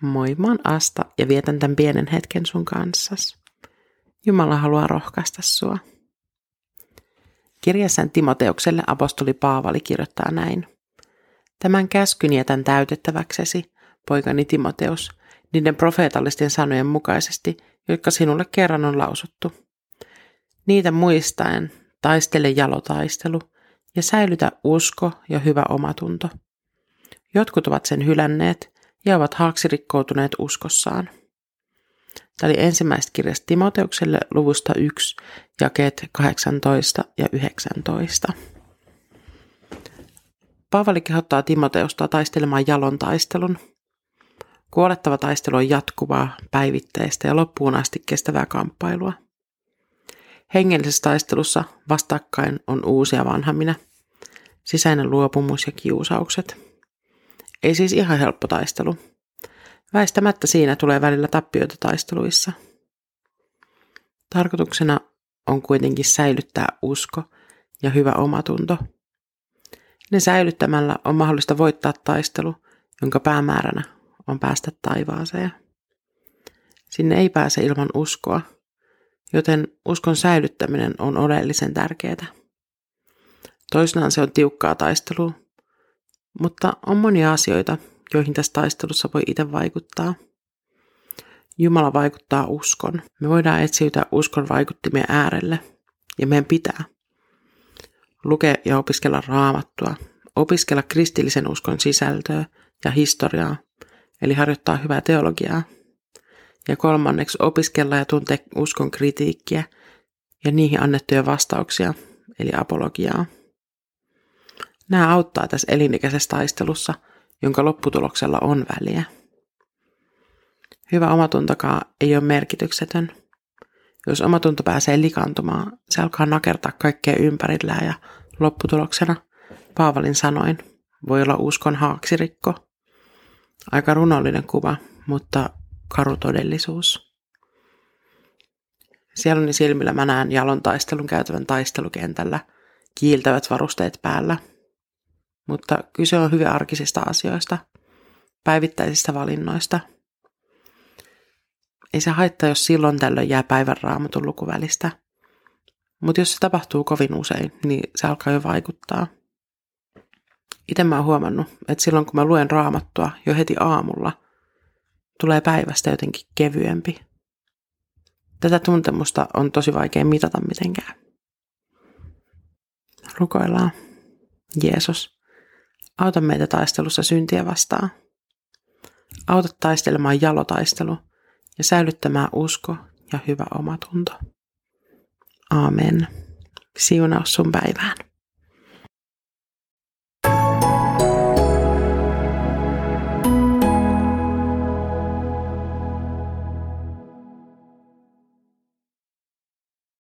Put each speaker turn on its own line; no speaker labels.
Moi, mä oon Asta ja vietän tämän pienen hetken sun kanssas. Jumala haluaa rohkaista sua. Kirjassaan Timoteukselle apostoli Paavali kirjoittaa näin. Tämän käskyn jätän täytettäväksesi, poikani Timoteus, niiden profeetallisten sanojen mukaisesti, jotka sinulle kerran on lausuttu. Niitä muistaen taistele jalotaistelu ja säilytä usko ja hyvä omatunto. Jotkut ovat sen hylänneet ja ovat haaksirikkoutuneet uskossaan. Tämä oli ensimmäistä kirjasta Timoteukselle luvusta 1, jakeet 18 ja 19. Paavali kehottaa Timoteusta taistelemaan jalon taistelun. Kuolettava taistelu on jatkuvaa, päivittäistä ja loppuun asti kestävää kamppailua. Hengellisessä taistelussa vastakkain on uusia vanha minä, sisäinen luopumus ja kiusaukset. Ei siis ihan helppo taistelu. Väistämättä siinä tulee välillä tappioita taisteluissa. Tarkoituksena on kuitenkin säilyttää usko ja hyvä omatunto. Ne säilyttämällä on mahdollista voittaa taistelu, jonka päämääränä on päästä taivaaseen. Sinne ei pääse ilman uskoa, joten uskon säilyttäminen on oleellisen tärkeää. Toisinaan se on tiukkaa taistelua, mutta on monia asioita, joihin tässä taistelussa voi itse vaikuttaa. Jumala vaikuttaa uskon. Me voidaan etsiytyä uskon vaikuttimien äärelle, ja meidän pitää lukea ja opiskella raamattua, opiskella kristillisen uskon sisältöä ja historiaa, eli harjoittaa hyvää teologiaa. Ja kolmanneksi opiskella ja tuntea uskon kritiikkiä ja niihin annettuja vastauksia, eli apologiaa. Nämä auttaa tässä elinikäisessä taistelussa, jonka lopputuloksella on väliä. Hyvä omatuntokaa ei ole merkityksetön. Jos omatunto pääsee likantumaan, se alkaa nakertaa kaikkea ympärillään ja lopputuloksena, Paavalin sanoin, voi olla uskon haaksirikko. Aika runollinen kuva, mutta karu todellisuus. Sieluni silmillä mä näen jalon taistelun käytävän taistelukentällä, kiiltävät varusteet päällä – mutta kyse on hyvin arkisista asioista, päivittäisistä valinnoista. Ei se haittaa, jos silloin tällöin jää päivän raamatun lukuvälistä. Mutta jos se tapahtuu kovin usein, niin se alkaa jo vaikuttaa. Itse mä oon huomannut, että silloin kun mä luen raamattua jo heti aamulla, tulee päivästä jotenkin kevyempi. Tätä tuntemusta on tosi vaikea mitata mitenkään. Rukoillaan. Jeesus, Auta meitä taistelussa syntiä vastaan. Auta taistelemaan jalotaistelu ja säilyttämään usko ja hyvä omatunto. Amen. Siunaus sun päivään.